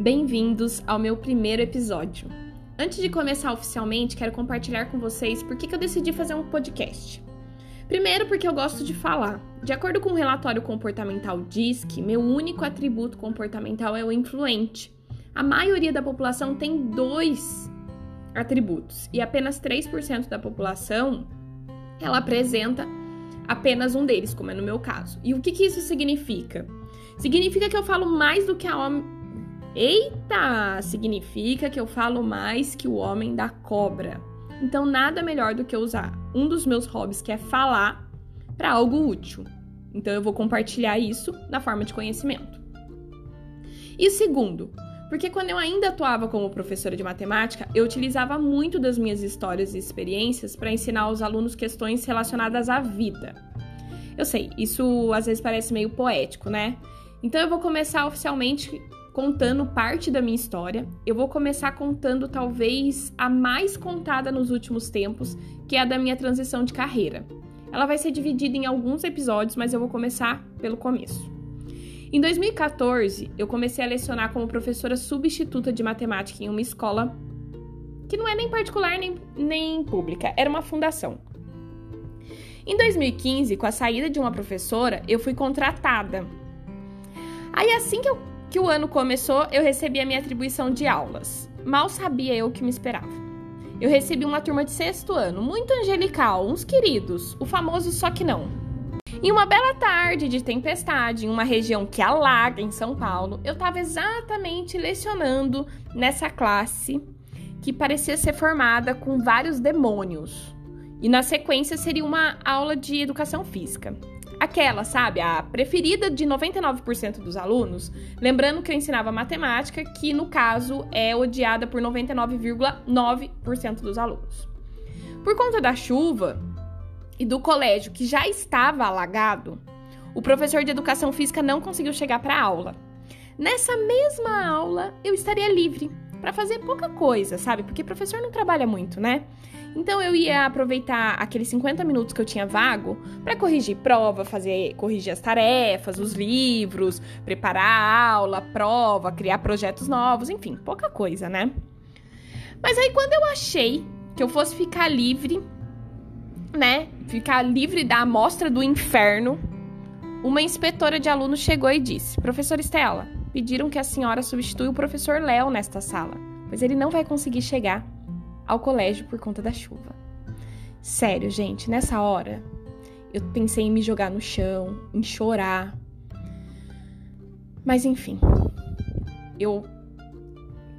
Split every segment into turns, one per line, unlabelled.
Bem-vindos ao meu primeiro episódio. Antes de começar oficialmente, quero compartilhar com vocês por que eu decidi fazer um podcast. Primeiro, porque eu gosto de falar. De acordo com o relatório comportamental DISC, meu único atributo comportamental é o influente. A maioria da população tem dois atributos e apenas 3% da população ela apresenta apenas um deles, como é no meu caso. E o que, que isso significa? Significa que eu falo mais do que a. Eita! Significa que eu falo mais que o homem da cobra. Então, nada melhor do que usar um dos meus hobbies, que é falar, para algo útil. Então, eu vou compartilhar isso na forma de conhecimento. E segundo, porque quando eu ainda atuava como professora de matemática, eu utilizava muito das minhas histórias e experiências para ensinar aos alunos questões relacionadas à vida. Eu sei, isso às vezes parece meio poético, né? Então eu vou começar oficialmente contando parte da minha história. Eu vou começar contando talvez a mais contada nos últimos tempos, que é a da minha transição de carreira. Ela vai ser dividida em alguns episódios, mas eu vou começar pelo começo. Em 2014, eu comecei a lecionar como professora substituta de matemática em uma escola que não é nem particular nem, nem pública, era uma fundação. Em 2015, com a saída de uma professora, eu fui contratada. Aí, assim que, eu, que o ano começou, eu recebi a minha atribuição de aulas. Mal sabia eu o que me esperava. Eu recebi uma turma de sexto ano, muito angelical, uns queridos, o famoso só que não. Em uma bela tarde de tempestade, em uma região que alaga em São Paulo, eu estava exatamente lecionando nessa classe que parecia ser formada com vários demônios. E na sequência seria uma aula de educação física. Aquela, sabe, a preferida de 99% dos alunos, lembrando que eu ensinava matemática, que no caso é odiada por 99,9% dos alunos. Por conta da chuva, e do colégio que já estava alagado, o professor de educação física não conseguiu chegar para a aula. Nessa mesma aula, eu estaria livre para fazer pouca coisa, sabe? Porque professor não trabalha muito, né? Então eu ia aproveitar aqueles 50 minutos que eu tinha vago para corrigir prova, fazer corrigir as tarefas, os livros, preparar a aula, prova, criar projetos novos, enfim, pouca coisa, né? Mas aí quando eu achei que eu fosse ficar livre né, ficar livre da amostra do inferno, uma inspetora de alunos chegou e disse: Professor Estela, pediram que a senhora substitua o professor Léo nesta sala, pois ele não vai conseguir chegar ao colégio por conta da chuva. Sério, gente, nessa hora eu pensei em me jogar no chão, em chorar. Mas enfim, eu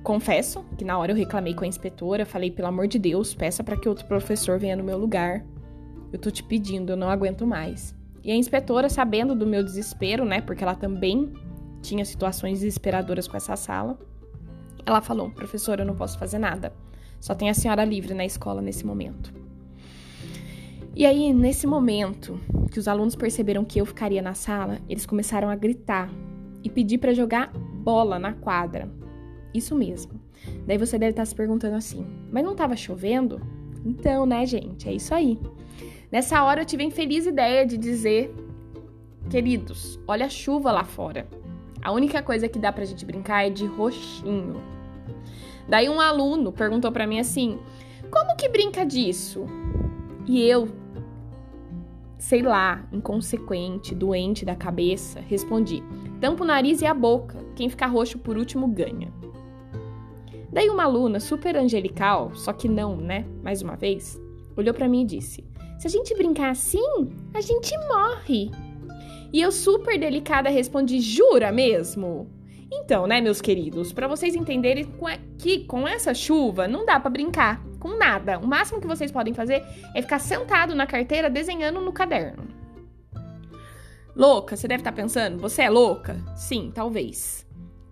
confesso que na hora eu reclamei com a inspetora, falei pelo amor de Deus, peça para que outro professor venha no meu lugar. Eu tô te pedindo, eu não aguento mais. E a inspetora, sabendo do meu desespero, né, porque ela também tinha situações desesperadoras com essa sala, ela falou: professora, eu não posso fazer nada. Só tem a senhora livre na escola nesse momento. E aí, nesse momento que os alunos perceberam que eu ficaria na sala, eles começaram a gritar e pedir para jogar bola na quadra. Isso mesmo. Daí você deve estar se perguntando assim: mas não estava chovendo? Então, né, gente? É isso aí. Nessa hora eu tive a infeliz ideia de dizer: Queridos, olha a chuva lá fora. A única coisa que dá pra gente brincar é de roxinho. Daí um aluno perguntou para mim assim: Como que brinca disso? E eu, sei lá, inconsequente, doente da cabeça, respondi: Tampa o nariz e a boca. Quem ficar roxo por último ganha. Daí uma aluna super angelical, só que não, né? Mais uma vez, olhou para mim e disse: se a gente brincar assim, a gente morre. E eu, super delicada, respondi: Jura mesmo? Então, né, meus queridos, para vocês entenderem que com essa chuva não dá para brincar com nada. O máximo que vocês podem fazer é ficar sentado na carteira desenhando no caderno. Louca, você deve estar tá pensando, você é louca? Sim, talvez.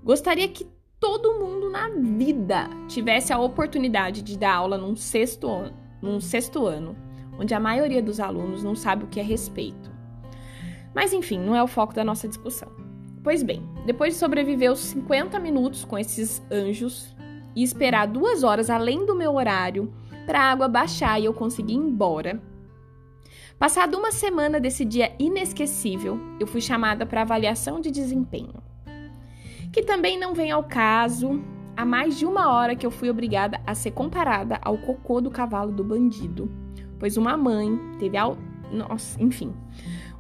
Gostaria que todo mundo na vida tivesse a oportunidade de dar aula num sexto ano, num sexto ano onde a maioria dos alunos não sabe o que é respeito. Mas enfim, não é o foco da nossa discussão. Pois bem, depois de sobreviver os 50 minutos com esses anjos e esperar duas horas além do meu horário para a água baixar e eu conseguir ir embora, passada uma semana desse dia inesquecível, eu fui chamada para avaliação de desempenho. que também não vem ao caso. Há mais de uma hora que eu fui obrigada a ser comparada ao cocô do cavalo do bandido, pois uma mãe teve ao... Nossa, enfim.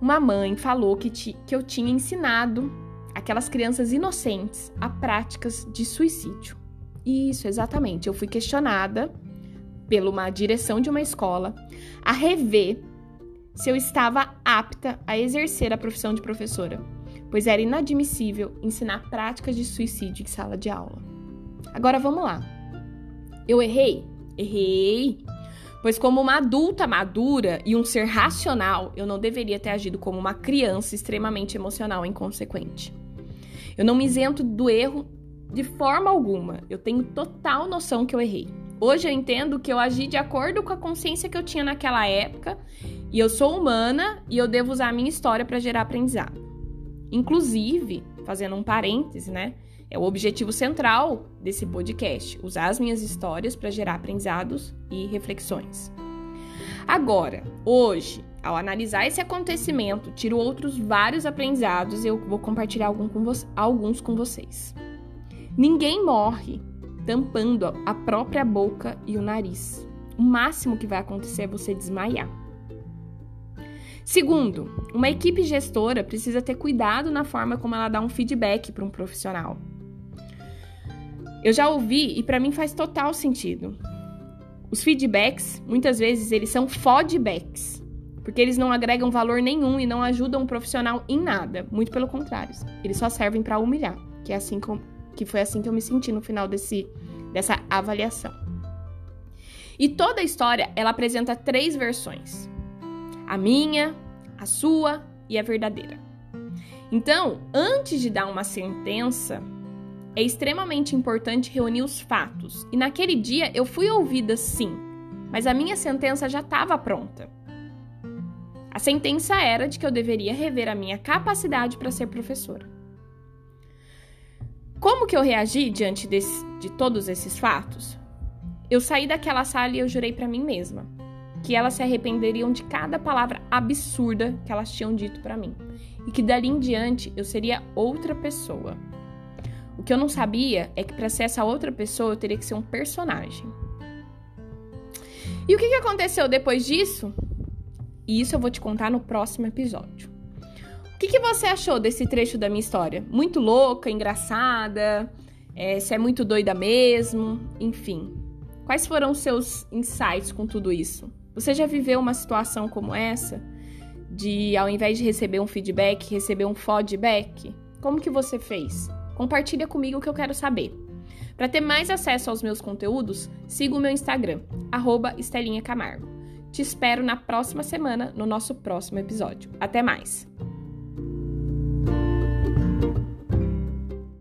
Uma mãe falou que, ti... que eu tinha ensinado aquelas crianças inocentes a práticas de suicídio. Isso, exatamente. Eu fui questionada pela uma direção de uma escola a rever se eu estava apta a exercer a profissão de professora, pois era inadmissível ensinar práticas de suicídio em sala de aula. Agora vamos lá. Eu errei? Errei. Pois, como uma adulta madura e um ser racional, eu não deveria ter agido como uma criança extremamente emocional e inconsequente. Eu não me isento do erro de forma alguma. Eu tenho total noção que eu errei. Hoje eu entendo que eu agi de acordo com a consciência que eu tinha naquela época, e eu sou humana e eu devo usar a minha história para gerar aprendizado. Inclusive, fazendo um parêntese, né? É o objetivo central desse podcast, usar as minhas histórias para gerar aprendizados e reflexões. Agora, hoje, ao analisar esse acontecimento, tiro outros vários aprendizados e eu vou compartilhar algum com alguns com vocês. Ninguém morre tampando a própria boca e o nariz. O máximo que vai acontecer é você desmaiar. Segundo, uma equipe gestora precisa ter cuidado na forma como ela dá um feedback para um profissional. Eu já ouvi e para mim faz total sentido. Os feedbacks, muitas vezes, eles são fodbacks, porque eles não agregam valor nenhum e não ajudam o profissional em nada. Muito pelo contrário, eles só servem para humilhar, que é assim que foi assim que eu me senti no final desse, dessa avaliação. E toda a história, ela apresenta três versões. A minha, a sua e a verdadeira. Então, antes de dar uma sentença, é extremamente importante reunir os fatos. E naquele dia eu fui ouvida sim, mas a minha sentença já estava pronta. A sentença era de que eu deveria rever a minha capacidade para ser professora. Como que eu reagi diante desse, de todos esses fatos? Eu saí daquela sala e eu jurei para mim mesma que elas se arrependeriam de cada palavra absurda que elas tinham dito para mim e que dali em diante eu seria outra pessoa. O que eu não sabia é que para ser essa outra pessoa eu teria que ser um personagem. E o que, que aconteceu depois disso? E isso eu vou te contar no próximo episódio. O que, que você achou desse trecho da minha história? Muito louca, engraçada? É, se é muito doida mesmo? Enfim. Quais foram os seus insights com tudo isso? Você já viveu uma situação como essa? De, ao invés de receber um feedback, receber um feedback? Como que você fez? Compartilha comigo que eu quero saber. Para ter mais acesso aos meus conteúdos, siga o meu Instagram, Estelinha Camargo. Te espero na próxima semana, no nosso próximo episódio. Até mais!